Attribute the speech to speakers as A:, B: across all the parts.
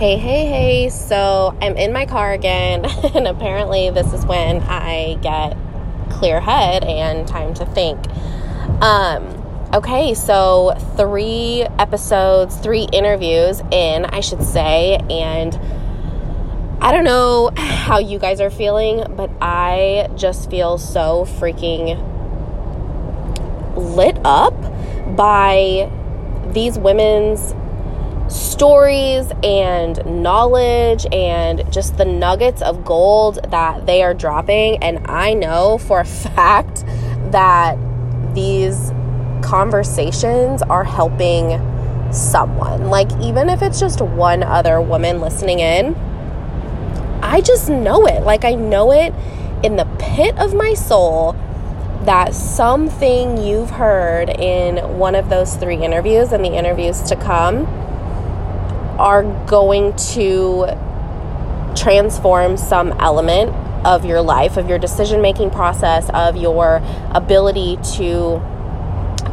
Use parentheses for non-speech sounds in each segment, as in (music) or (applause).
A: Hey, hey, hey. So I'm in my car again, (laughs) and apparently, this is when I get clear head and time to think. Um, okay, so three episodes, three interviews in, I should say, and I don't know how you guys are feeling, but I just feel so freaking lit up by these women's stories and knowledge and just the nuggets of gold that they are dropping. And I know for a (laughs) fact that these conversations are helping someone. Like, even if it's just one other woman listening in, I just know it. Like, I know it in the pit of my soul that something you've heard in one of those three interviews and the interviews to come are going to transform some element of your life, of your decision making process, of your ability to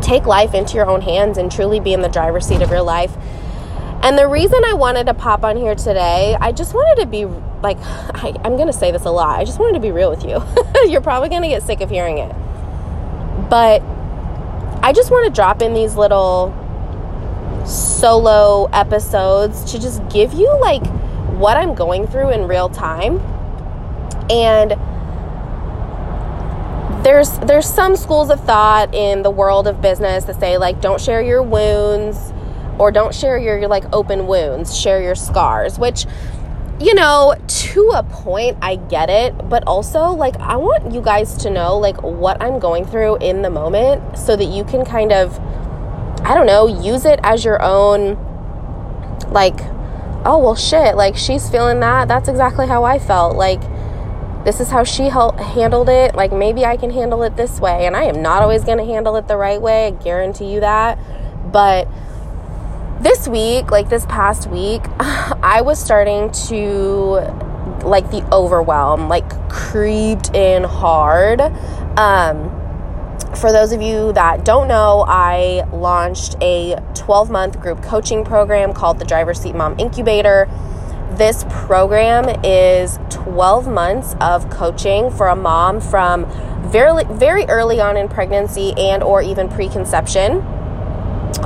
A: take life into your own hands and truly be in the driver's seat of your life. And the reason I wanted to pop on here today, I just wanted to be like, I, am going to say this a lot. I just wanted to be real with you. (laughs) You're probably going to get sick of hearing it. But I just want to drop in these little solo episodes to just give you like what I'm going through in real time. And there's there's some schools of thought in the world of business that say like don't share your wounds or don't share your, like open wounds, share your scars, which you know, to a point, I get it, but also, like, I want you guys to know, like, what I'm going through in the moment so that you can kind of I don't know, use it as your own, like, oh, well, shit, like, she's feeling that. That's exactly how I felt. Like, this is how she handled it. Like, maybe I can handle it this way. And I am not always going to handle it the right way. I guarantee you that. But this week, like this past week, (laughs) I was starting to, like, the overwhelm, like, creeped in hard. Um, for those of you that don't know, I launched a 12 month group coaching program called the Driver's Seat Mom Incubator. This program is 12 months of coaching for a mom from very very early on in pregnancy and or even preconception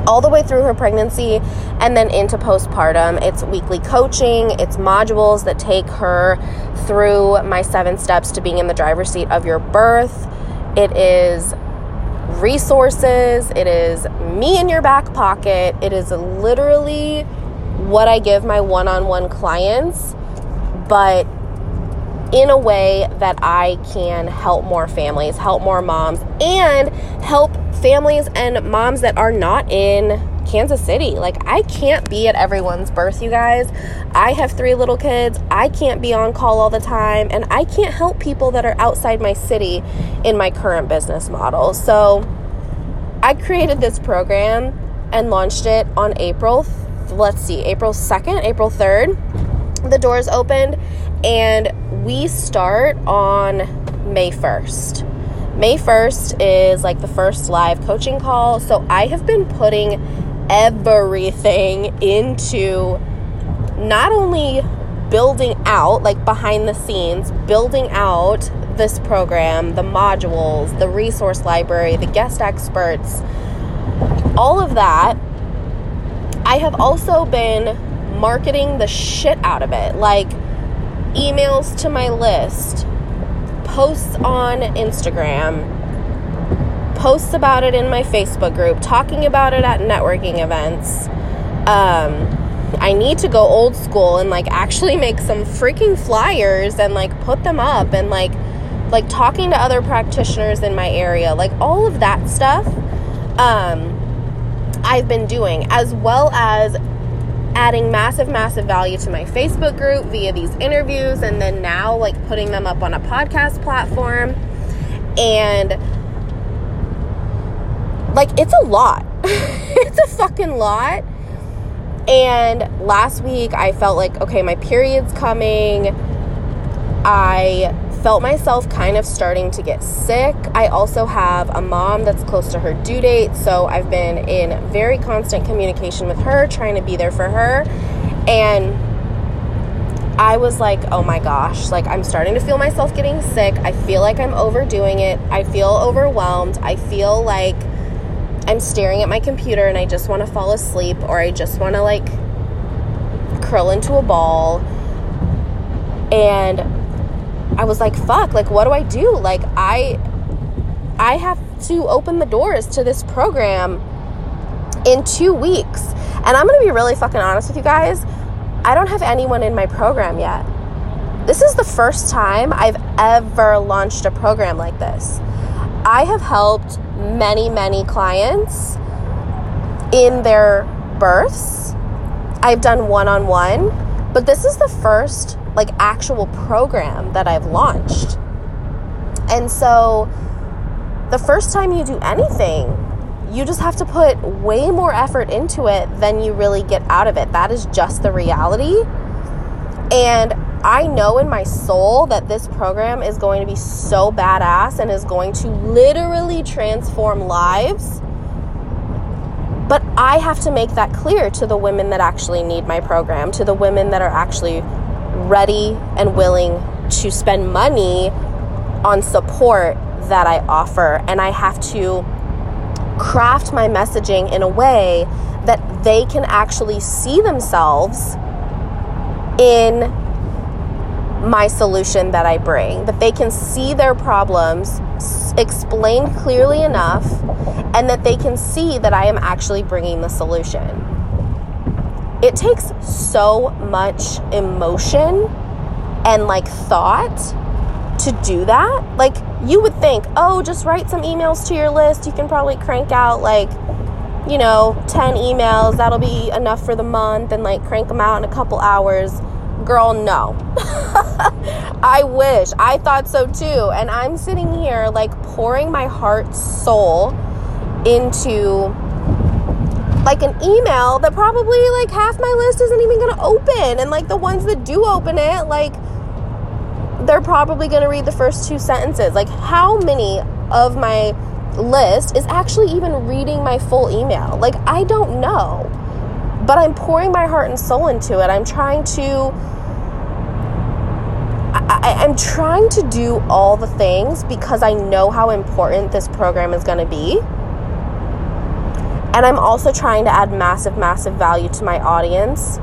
A: all the way through her pregnancy and then into postpartum. It's weekly coaching, it's modules that take her through my seven steps to being in the driver's seat of your birth. It is resources, it is me in your back pocket. It is literally what I give my one on one clients, but in a way that I can help more families, help more moms, and help families and moms that are not in Kansas City. Like, I can't be at everyone's birth, you guys. I have three little kids. I can't be on call all the time, and I can't help people that are outside my city in my current business model. So, I created this program and launched it on April, let's see, April 2nd, April 3rd. The doors opened, and we start on May 1st. May 1st is like the first live coaching call. So I have been putting everything into not only building out, like behind the scenes, building out this program, the modules, the resource library, the guest experts, all of that. I have also been marketing the shit out of it, like emails to my list, posts on Instagram, posts about it in my Facebook group, talking about it at networking events. Um, I need to go old school and like actually (laughs) make some freaking flyers and like put them up and like like talking to other practitioners in my area, like all of that stuff. Um, I've been doing as well as adding massive massive value to my Facebook group via these interviews and then now like putting them up on a podcast platform and like, it's a lot. (laughs) it's a fucking lot. And last week, I felt like, okay, my period's coming. I felt myself kind of starting to get sick. I also have a mom that's close to her due date, so I've been in very constant communication with her, trying to be there for her. And I was like, oh my gosh, like I'm starting to feel myself getting sick. I feel like I'm overdoing it. I feel overwhelmed. I feel like I'm staring at my computer and I just want to fall asleep or I just want to like curl into a ball. And I was like, fuck, like what do I do? Like I I have to open the doors to this program in 2 weeks. And I'm going to be really fucking honest with you guys. I don't have anyone in my program yet. This is the first time I've ever launched a program like this. I have helped many, many clients in their births. I've done one on one, but this is the first like actual program that I've launched. And so the first time you do anything, you just have to put way more effort into it than you really get out of it. That is just the reality. And I know in my soul that this program is going to be so badass and is going to literally transform lives. But I have to make that clear to the women that actually need my program, to the women that are actually ready and willing to spend money on support that I offer. And I have to craft my messaging in a way that they can actually see themselves in my solution that I bring, that they can see their problems explained clearly enough, and that they can see that I am actually bringing the solution. It takes so much emotion and like thought to do that. Like, you would think, oh, just write some emails to your list. You can probably crank out like, you know, 10 emails. That'll be enough for the month and like crank them out in a couple hours. Girl, no. (laughs) I wish. I thought so too. And I'm sitting here like pouring my heart, soul into like an email that probably like half my list isn't even going to open. And like the ones that do open it, like, they're probably going to read the first two sentences. Like, how many of my list is actually even reading my full email? Like, I don't know. But I'm pouring my heart and soul into it. I'm trying to. I, am trying to do all the things because I know how important this program is going to be. And I'm also trying to add massive, massive value to my audience,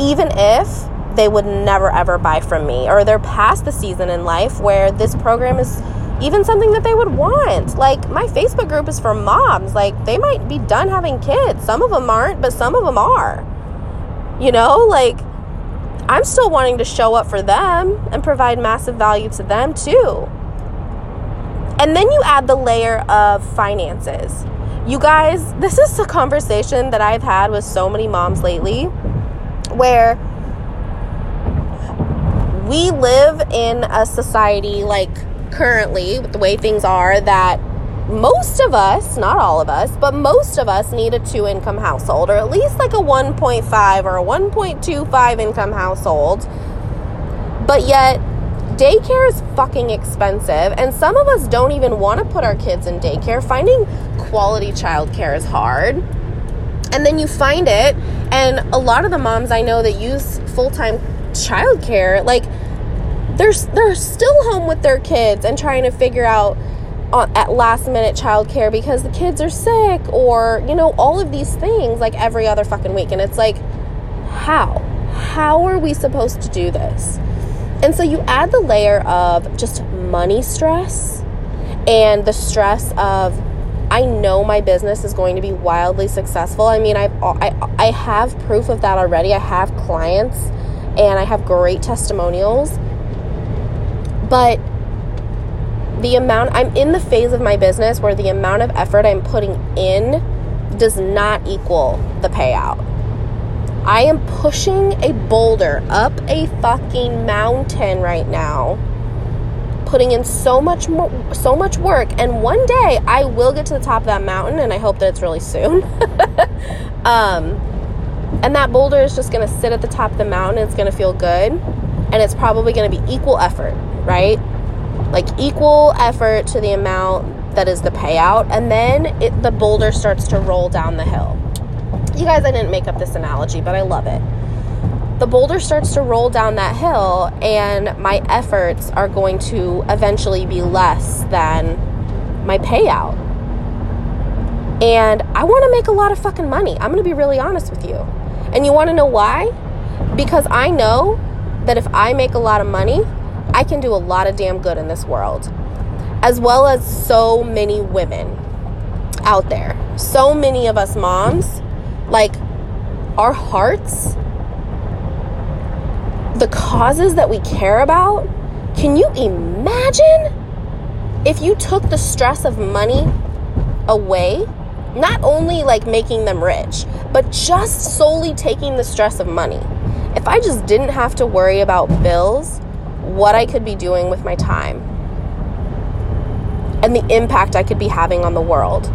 A: even if they would never ever buy from me or they're past the season in life where this program is even something that they would want. Like my Facebook group is for moms. Like they might be done having kids. Some of them aren't, but some of them are. You know, like I'm still wanting to show up for them and provide massive value to them too. And then you add the layer of finances. You guys, this is a conversation that I've had with so many moms lately where we live in a society like currently with the way things are that most of us, not all of us, but most of us need a two income household or at least like a 1.5 or a 1.25 income household. But yet, daycare is fucking expensive, and some of us don't even want to put our kids in daycare. Finding quality childcare is hard. And then you find it, and a lot of the moms I know that use full time childcare, like they're they're still home with their kids and trying to figure out uh, at last minute childcare because the kids are sick or you know all of these things like every other fucking week and it's like how how are we supposed to do this and so you add the layer of just money stress and the stress of I know my business is going to be wildly successful. I mean, I've, I, I have proof of that already. I have clients and I have great testimonials. But the amount I'm in the phase of my business where the amount of effort I'm putting in does not equal the payout. I am pushing a boulder up a fucking mountain right now, putting in so much more, so much work, and one day I will get to the top of that mountain, and I hope that it's really soon. (laughs) um, and that boulder is just going to sit at the top of the mountain. It's going to feel good. And it's probably going to be equal effort, right? Like equal effort to the amount that is the payout. And then it, the boulder starts to roll down the hill. You guys, I didn't make up this analogy, but I love it. the boulder starts to roll down that hill and my efforts are going to eventually be less than my payout. And I want to make a lot of fucking money. I'm going to be really honest with you. And you want to know why? Because I know that if I make a lot of money, I can do a lot of damn good in this world. As well as so many women out there. So many of us moms, like our hearts the causes that we care about, can you imagine if you took the stress of money away? Not only like making them rich, but just solely taking the stress of money. If I just didn't have to worry about bills, what I could be doing with my time, and the impact I could be having on the world.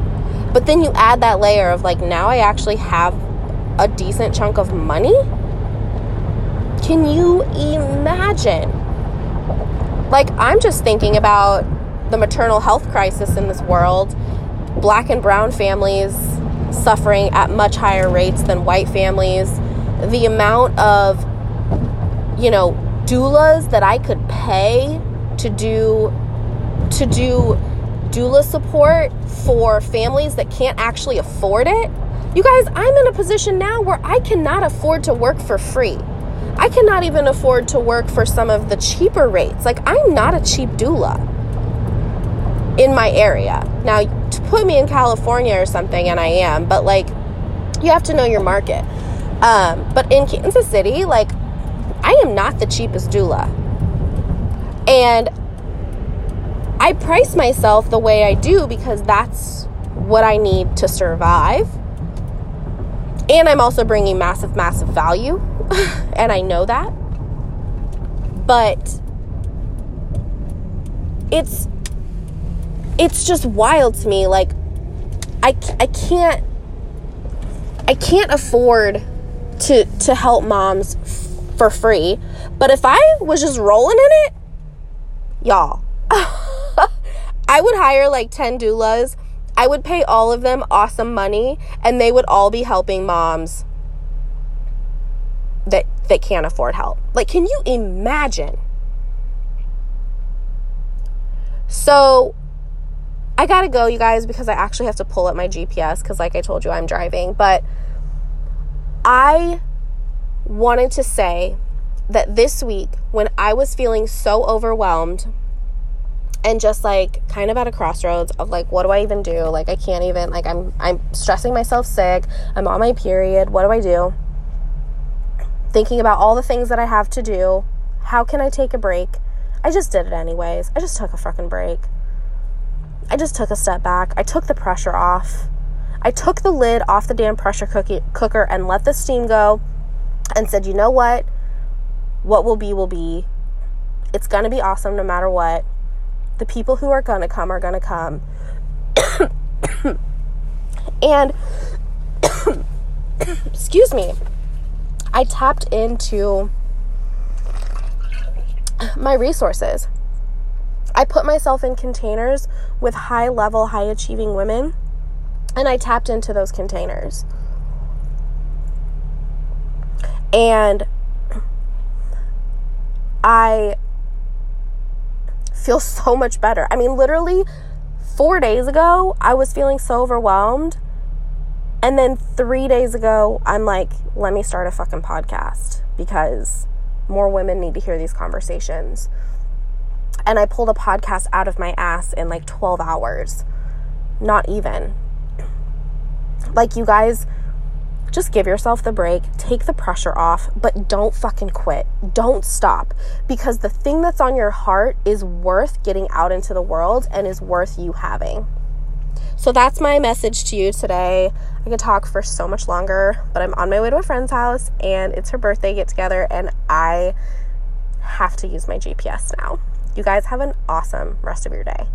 A: But then you add that layer of like, now I actually have a decent chunk of money can you imagine? Like, I'm just thinking about the maternal health crisis in this world, black and brown families suffering at much higher rates than white families, the amount of, you know, doulas that I could pay to do to do doula support for families that can't actually afford it. You guys, I'm in a position now where I cannot afford to work for free. I cannot even afford to work for some of the cheaper rates. Like, I'm not a cheap doula in my area. Now, to put me in California or something, and I am, but like, you have to know your market. Um, but in Kansas City, like, I am not the cheapest doula. And I price myself the way I do because that's what I need to survive. And I'm also bringing massive, massive value (laughs) and I know that. But it's it's just wild to me like I, I can't I can't afford to to help moms for free. But if I was just rolling in it, y'all, (laughs) I would hire like 10 doulas. I would pay all of them awesome money and they would all be helping moms that that can't afford help. Like can you imagine? So I got to go you guys because I actually have to pull up my GPS cuz like I told you I'm driving, but I wanted to say that this week when I was feeling so overwhelmed and just like kind of at a crossroads of like what do I even do? Like I can't even like I'm I'm stressing myself sick. I'm on my period. What do I do? thinking about all the things that I have to do. How can I take a break? I just did it anyways. I just took a fucking break. I just took a step back. I took the pressure off. I took the lid off the damn pressure cookie, cooker and let the steam go and said, you know what? What will be, will be. It's going to be awesome no matter what. The people who are going to come are going to come. (coughs) and, (coughs) excuse me. I tapped into my resources. I put myself in containers with high level, high achieving women, and I tapped into those containers. And I feel so much better. I mean, literally, four days ago, I was feeling so overwhelmed and then three days ago, I'm like, let me start a fucking podcast because more women need to hear these conversations. And I pulled a podcast out of my ass in like 12 hours. Not even. Like, you guys, just give yourself the break, take the pressure off, but don't fucking quit. Don't stop because the thing that's on your heart is worth getting out into the world and is worth you having. So that's my message to you today. I could talk for so much longer, but I'm on my way to a friend's house and it's her birthday get together and I have to use my GPS now. You guys have an awesome rest of your day.